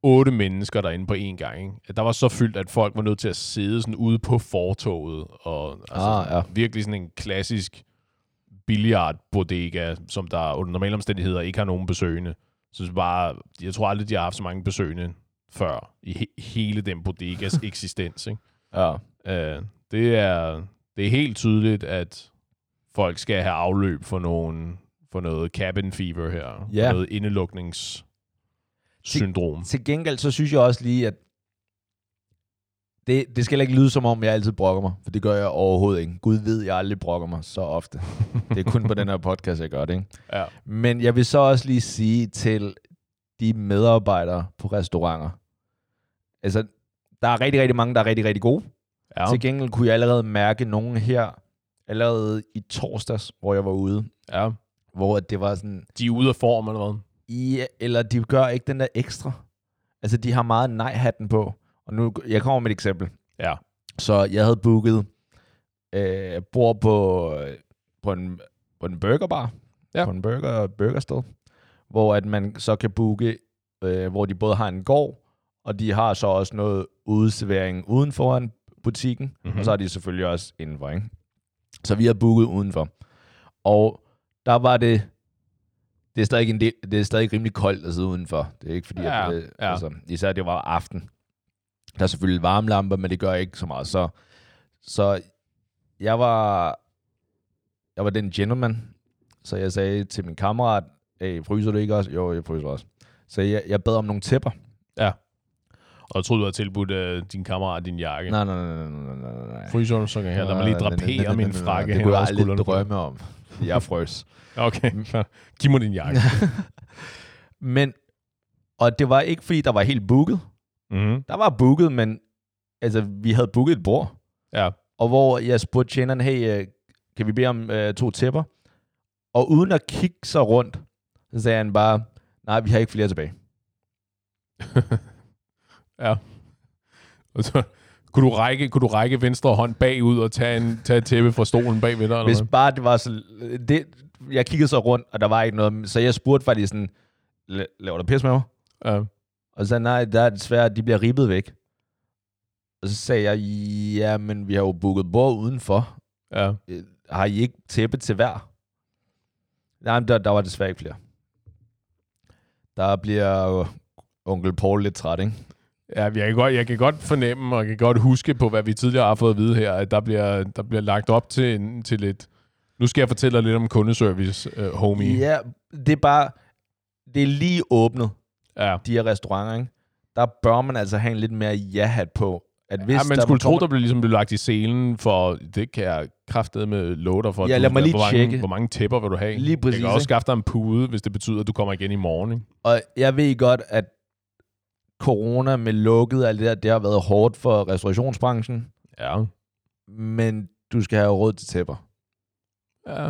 otte mennesker derinde på én gang. Ikke? Der var så fyldt, at folk var nødt til at sidde sådan ude på fortoget. Og, altså, Ah, ja. Virkelig sådan en klassisk billiardbodega, som der under normale omstændigheder ikke har nogen besøgende. Så bare, jeg tror aldrig, de har haft så mange besøgende før i he- hele den bodegas eksistens. Ikke? Ja. Uh, det, er, det er helt tydeligt, at folk skal have afløb for, nogen, for noget cabin fever her. Ja. For noget indelukningssyndrom. Til gengæld, så synes jeg også lige, at det, det skal ikke lyde som om, jeg altid brokker mig, for det gør jeg overhovedet ikke. Gud ved, jeg aldrig brokker mig så ofte. Det er kun på den her podcast, jeg gør det. Ikke? Ja. Men jeg vil så også lige sige til de medarbejdere på restauranter. Altså, der er rigtig, rigtig mange, der er rigtig, rigtig gode. Ja. Til gengæld kunne jeg allerede mærke nogen her, allerede i torsdags, hvor jeg var ude, ja. hvor det var sådan, De er ude af form eller hvad? Ja, eller de gør ikke den der ekstra. Altså, de har meget nej-hatten på. Og nu, jeg kommer med et eksempel. Ja. Så jeg havde booket øh, bord på, på, en, på en burgerbar. Ja. På en burger, burgersted. Hvor at man så kan booke, øh, hvor de både har en gård, og de har så også noget udservering uden foran butikken. Mhm. Mm-hmm. Og så har de selvfølgelig også indenfor, ikke? Så vi har booket udenfor. Og der var det det er stadig en del, det er stadig rimelig koldt at sidde udenfor. Det er ikke fordi, Ja, at det, ja. altså, især det var aften. Der er selvfølgelig varmlamper, men det gør ikke så meget. Så, så jeg var, jeg var den gentleman, så jeg sagde til min kammerat, hey, fryser du ikke også? Jo, jeg fryser også. Så jeg, jeg bad om nogle tæpper. Og jeg troede, du havde tilbudt uh, din kammerat din jakke. Nej, nej, nej, nej, nej, nej, nej. Fryser du, så kan jeg lad mig lige drapere min frakke Det kunne jeg aldrig drømme om. Jeg frøs. Okay, giv mig din jakke. Men, og det var ikke, fordi der var helt booket. mm-hmm. Der var booket, men altså, vi havde booket et bord. Ja. Og hvor jeg spurgte tjeneren, hey, øh, kan vi bede om øh, to tæpper? Og uden at kigge sig rundt, så sagde han bare, nej, vi har ikke flere tilbage. ja. Og så, kunne, du række, kunne du række venstre hånd bagud og tage, en, tage et tæppe fra stolen bagved dig? Eller Hvis bare det var så... Det, jeg kiggede så rundt, og der var ikke noget. Så jeg spurgte faktisk sådan, "La- laver du pis med mig? Ja. Og så sagde nej, der er desværre, de bliver ribbet væk. Og så sagde jeg, ja, men vi har jo booket bord udenfor. ja. Øh, Har I ikke tæppe til hver? Nej, men der, der var desværre ikke flere. Der bliver jo onkel Paul lidt træt, ikke? Ja, jeg kan, godt, jeg kan godt fornemme, og jeg kan godt huske på, hvad vi tidligere har fået at vide her, at der bliver, der bliver lagt op til, en- til lidt... Nu skal jeg fortælle dig lidt om kundeservice, uh, homie. Ja, det er bare... Det er lige åbnet, ja. de her restauranter, ikke? Der bør man altså have en lidt mere ja-hat på. At hvis ja, man der skulle tro, der blev ligesom blev lagt i selen, for det kan jeg kraftede med dig for. Ja, Du- lad mig lige hvor mange, tjekke. Hvor mange tæpper vil du have? Lige præcis, Jeg kan også skaffe dig en pude, hvis det betyder, at du kommer igen i morgen. Ikke? Og jeg ved godt, at corona med lukket og alt det der, det har været hårdt for restaurationsbranchen, Ja. men du skal have råd til tæpper. Ja.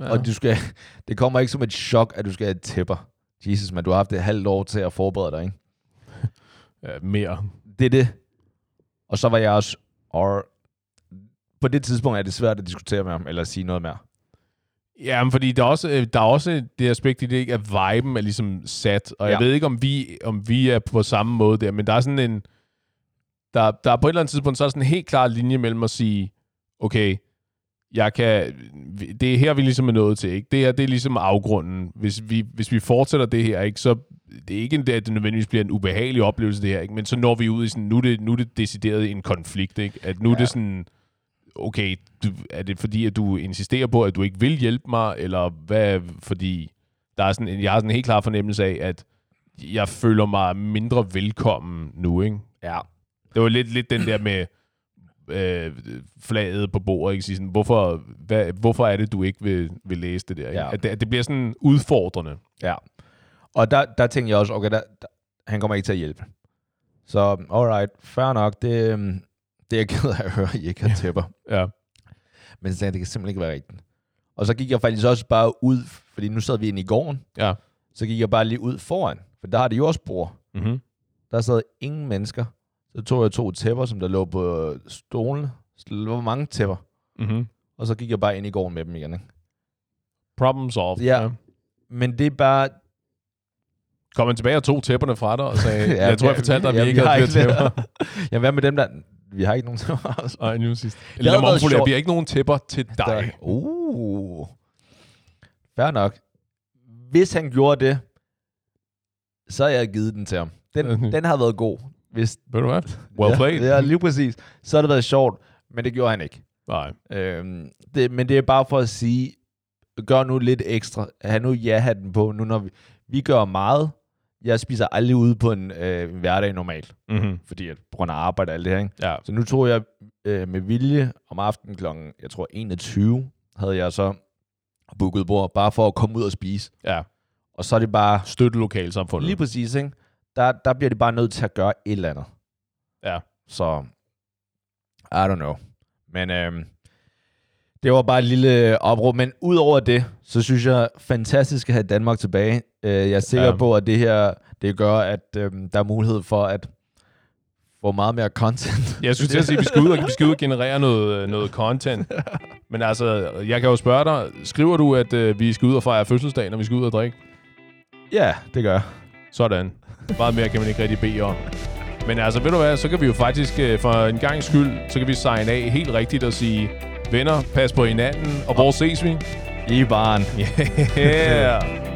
ja. Og du skal, det kommer ikke som et chok, at du skal have tæpper. Jesus, man, du har haft et halvt år til at forberede dig, ikke? ja, mere. Det er det. Og så var jeg også... Og på det tidspunkt er det svært at diskutere med ham, eller sige noget mere. Ja, men fordi der er også, øh, der er også det aspekt i det, ikke, at viben er ligesom sat. Og ja. jeg ved ikke, om vi, om vi er på samme måde der, men der er sådan en... Der, der er på et eller andet tidspunkt, så er der sådan en helt klar linje mellem at sige, okay, jeg kan, det er her, vi ligesom er nået til. Ikke? Det her, det er ligesom afgrunden. Hvis vi, hvis vi fortsætter det her, ikke, så det er ikke en, at det nødvendigvis bliver en ubehagelig oplevelse, det her, ikke? men så når vi ud i sådan, nu er det, nu er det decideret en konflikt. Ikke? At nu ja. er det sådan, okay, du, er det fordi, at du insisterer på, at du ikke vil hjælpe mig, eller hvad, fordi der er sådan, jeg har sådan en helt klar fornemmelse af, at jeg føler mig mindre velkommen nu, ikke? Ja. Det var lidt, lidt den der med øh, flaget på bordet, ikke? Sådan, hvorfor, hvad, hvorfor er det, du ikke vil, vil læse det der? Ikke? Ja. At, det, at det bliver sådan udfordrende. Ja. Og der, der tænkte jeg også, okay, der, der, han kommer ikke til at hjælpe. Så, alright, fair nok. Det, øhm, det er jeg ked af at høre, I ikke har tæpper. Ja. Men så tænkte jeg, det kan simpelthen ikke være rigtigt. Og så gik jeg faktisk også bare ud, fordi nu sad vi inde i gården, Ja. så gik jeg bare lige ud foran, for der har det jordspor. Mm-hmm. Der sad ingen mennesker. Så tog jeg to tæpper, som der lå på stolene. Så der lå mange tæpper. Mm-hmm. Og så gik jeg bare ind i gården med dem igen. Ikke? Problem solved. Ja. Men det er bare... Kom han tilbage og tog tæpperne fra dig og sagde, Ja, ja, jeg tror, jeg fortalte dig, at vi ja, ikke havde flere tæpper. Jamen, hvad med dem der... Vi har ikke nogen tæpper. Altså. Nej, nu sidst. Eller lad mig været omformulere, sjovt. vi har ikke nogen tæpper til dig. Der- Uh. Fair nok. Hvis han gjorde det, så har jeg givet den til ham. Den, den har været god. Hvis, Ved du hvad? Well played. Ja, ja, lige præcis. Så har det været sjovt, men det gjorde han ikke. Nej. Øhm, det, men det er bare for at sige, gør nu lidt ekstra. Ha' nu ja-hatten på, nu når vi, vi gør meget. Jeg spiser aldrig ude på en øh, hverdag normalt, Mm-hmm. fordi at, på grund af arbejde og alt det her. Ikke? Ja. Så nu tror jeg øh, med vilje om aftenen klokken, jeg tror 21, havde jeg så booket bord, bare for at komme ud og spise. Ja. Og så er det bare, Støtte lokalsamfundet. lige præcis, ikke? Der, der bliver det bare nødt til at gøre et eller andet. Ja. Så, I don't know. Men øhm, det var bare et lille opråb. Men udover det, så synes jeg fantastisk at have Danmark tilbage. Øh, jeg er sikker Ja. på, at det her, det gør, at øhm, der er mulighed for at få meget mere content. Jeg synes til at sige, at vi skal ud og, vi skal ud og generere noget, noget content. Men altså, jeg kan jo spørge dig, skriver du, at øh, vi skal ud og fejre fødselsdag, når vi skal ud og drikke? ja, det gør jeg. Sådan. Meget mere kan man ikke rigtig bede om. Men altså, ved du hvad, så kan vi jo faktisk øh, for en gang skyld, så kan vi signe af helt rigtigt og sige, venner, pas på hinanden, og hvor ses vi? I baren. Yeah!